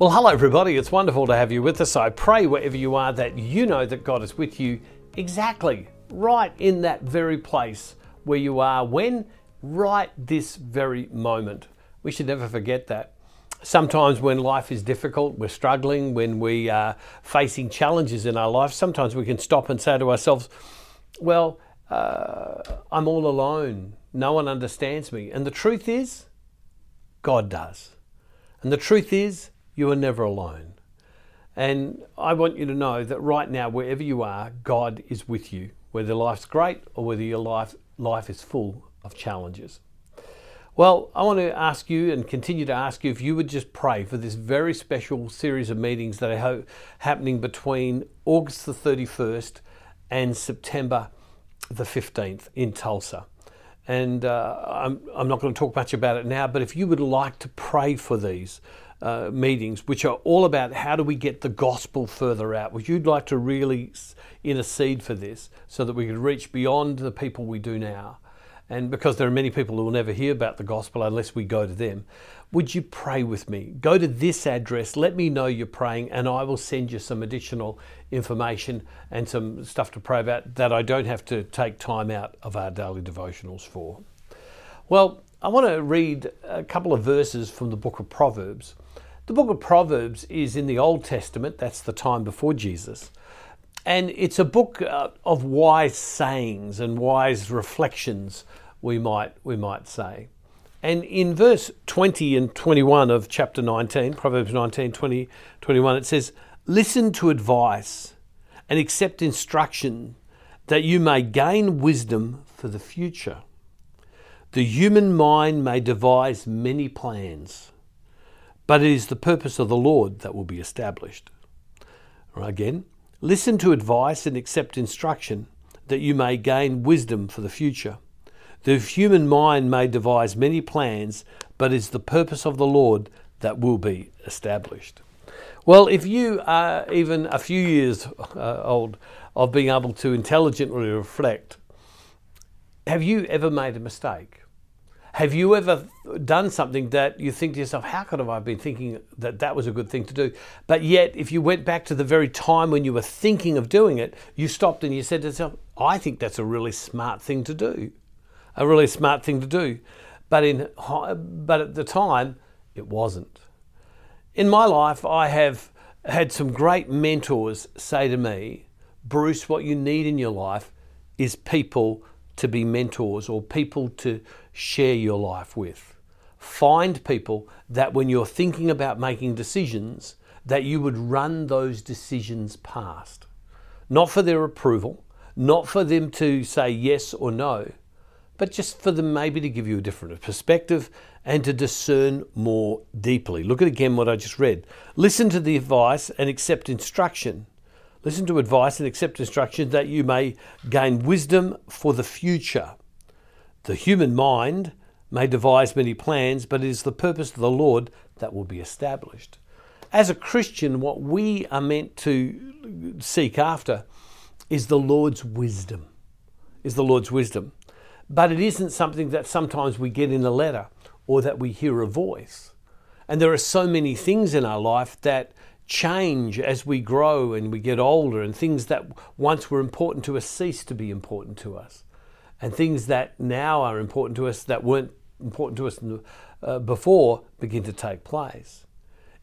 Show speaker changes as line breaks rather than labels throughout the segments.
Well, hello, everybody. It's wonderful to have you with us. I pray wherever you are that you know that God is with you exactly right in that very place where you are when right this very moment. We should never forget that. Sometimes, when life is difficult, we're struggling, when we are facing challenges in our life, sometimes we can stop and say to ourselves, Well, uh, I'm all alone. No one understands me. And the truth is, God does. And the truth is, you are never alone. And I want you to know that right now, wherever you are, God is with you, whether life's great or whether your life, life is full of challenges. Well, I want to ask you and continue to ask you if you would just pray for this very special series of meetings that are happening between August the 31st and September the 15th in Tulsa. And uh, I'm, I'm not going to talk much about it now, but if you would like to pray for these, uh, meetings, which are all about how do we get the gospel further out. Would you like to really intercede for this so that we could reach beyond the people we do now? And because there are many people who will never hear about the gospel unless we go to them, would you pray with me? Go to this address, let me know you're praying, and I will send you some additional information and some stuff to pray about that I don't have to take time out of our daily devotionals for. Well, I want to read a couple of verses from the book of Proverbs. The book of Proverbs is in the Old Testament, that's the time before Jesus. And it's a book uh, of wise sayings and wise reflections, we might, we might say. And in verse 20 and 21 of chapter 19, Proverbs 19, 20, 21, it says, Listen to advice and accept instruction that you may gain wisdom for the future. The human mind may devise many plans but it is the purpose of the Lord that will be established. Again, listen to advice and accept instruction, that you may gain wisdom for the future. The human mind may devise many plans, but it is the purpose of the Lord that will be established. Well, if you are even a few years uh, old of being able to intelligently reflect, have you ever made a mistake? Have you ever done something that you think to yourself, how could have I been thinking that that was a good thing to do? But yet, if you went back to the very time when you were thinking of doing it, you stopped and you said to yourself, I think that's a really smart thing to do. A really smart thing to do. But, in, but at the time, it wasn't. In my life, I have had some great mentors say to me, Bruce, what you need in your life is people to be mentors or people to share your life with. Find people that when you're thinking about making decisions, that you would run those decisions past. Not for their approval, not for them to say yes or no, but just for them maybe to give you a different perspective and to discern more deeply. Look at again what I just read. Listen to the advice and accept instruction. Listen to advice and accept instruction that you may gain wisdom for the future. The human mind may devise many plans, but it is the purpose of the Lord that will be established. As a Christian, what we are meant to seek after is the Lord's wisdom. Is the Lord's wisdom. But it isn't something that sometimes we get in a letter or that we hear a voice. And there are so many things in our life that change as we grow and we get older, and things that once were important to us cease to be important to us and things that now are important to us that weren't important to us uh, before begin to take place.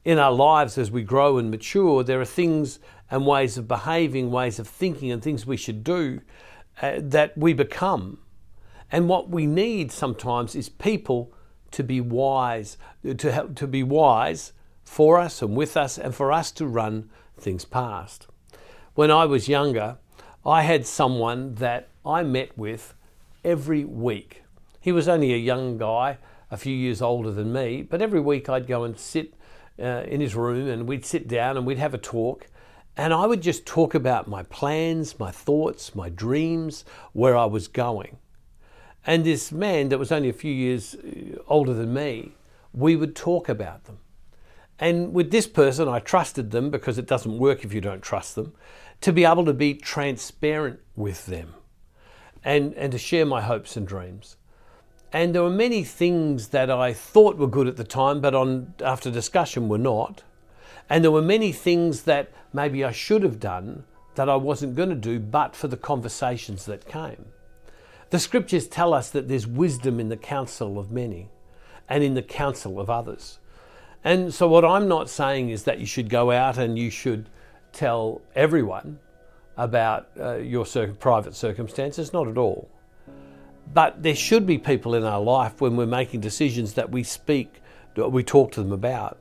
In our lives, as we grow and mature, there are things and ways of behaving, ways of thinking, and things we should do uh, that we become. And what we need sometimes is people to be wise, to, help, to be wise for us and with us, and for us to run things past. When I was younger, I had someone that I met with every week. He was only a young guy, a few years older than me, but every week I'd go and sit uh, in his room and we'd sit down and we'd have a talk. And I would just talk about my plans, my thoughts, my dreams, where I was going. And this man that was only a few years uh, older than me, we would talk about them. And with this person, I trusted them because it doesn't work if you don't trust them, to be able to be transparent with them and, and to share my hopes and dreams. And there were many things that I thought were good at the time, but on after discussion were not. And there were many things that maybe I should have done that I wasn't going to do, but for the conversations that came. The scriptures tell us that there's wisdom in the counsel of many and in the counsel of others. And so, what I'm not saying is that you should go out and you should tell everyone about uh, your cir- private circumstances, not at all. But there should be people in our life when we're making decisions that we speak, we talk to them about.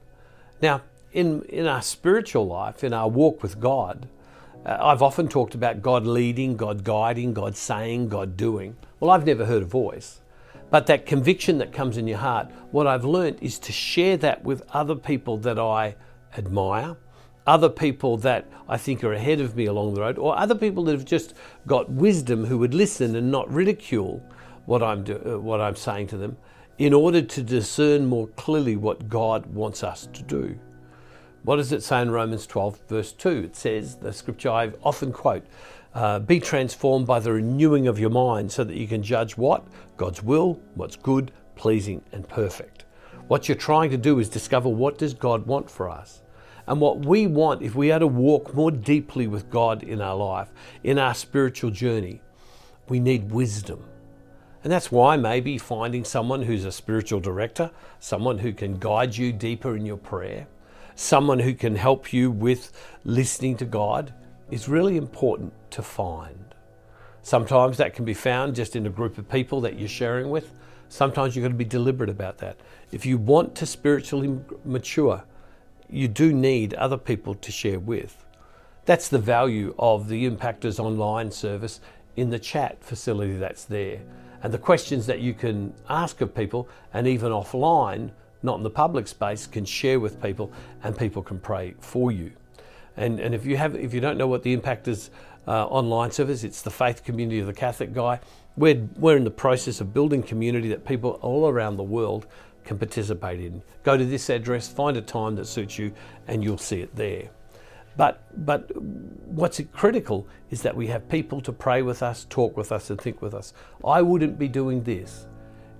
Now, in, in our spiritual life, in our walk with God, uh, I've often talked about God leading, God guiding, God saying, God doing. Well, I've never heard a voice. But that conviction that comes in your heart, what I've learned is to share that with other people that I admire, other people that I think are ahead of me along the road, or other people that have just got wisdom who would listen and not ridicule what I'm, do, uh, what I'm saying to them in order to discern more clearly what God wants us to do. What does it say in Romans 12, verse 2? It says, the scripture I often quote, uh, be transformed by the renewing of your mind so that you can judge what? God's will, what's good, pleasing, and perfect. What you're trying to do is discover what does God want for us. And what we want, if we are to walk more deeply with God in our life, in our spiritual journey, we need wisdom. And that's why maybe finding someone who's a spiritual director, someone who can guide you deeper in your prayer, someone who can help you with listening to God is really important to find. Sometimes that can be found just in a group of people that you're sharing with. Sometimes you've got to be deliberate about that. If you want to spiritually mature, you do need other people to share with. That's the value of the Impactors online service in the chat facility that's there. And the questions that you can ask of people and even offline not in the public space, can share with people and people can pray for you. And, and if you have if you don't know what the Impactors uh, online service, it's the faith community of the Catholic guy. We're, we're in the process of building community that people all around the world can participate in. Go to this address, find a time that suits you, and you'll see it there. But, but what's critical is that we have people to pray with us, talk with us, and think with us. I wouldn't be doing this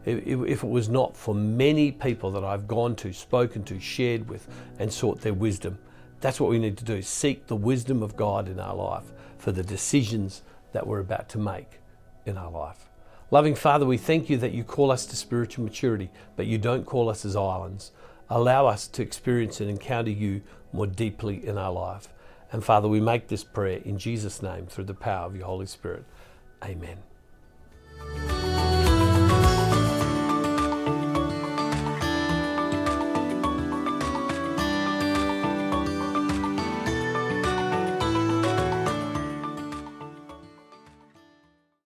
if it was not for many people that I've gone to, spoken to, shared with, and sought their wisdom. That's what we need to do seek the wisdom of God in our life for the decisions that we're about to make in our life. Loving Father, we thank you that you call us to spiritual maturity, but you don't call us as islands. Allow us to experience and encounter you more deeply in our life. And Father, we make this prayer in Jesus' name through the power of your Holy Spirit. Amen.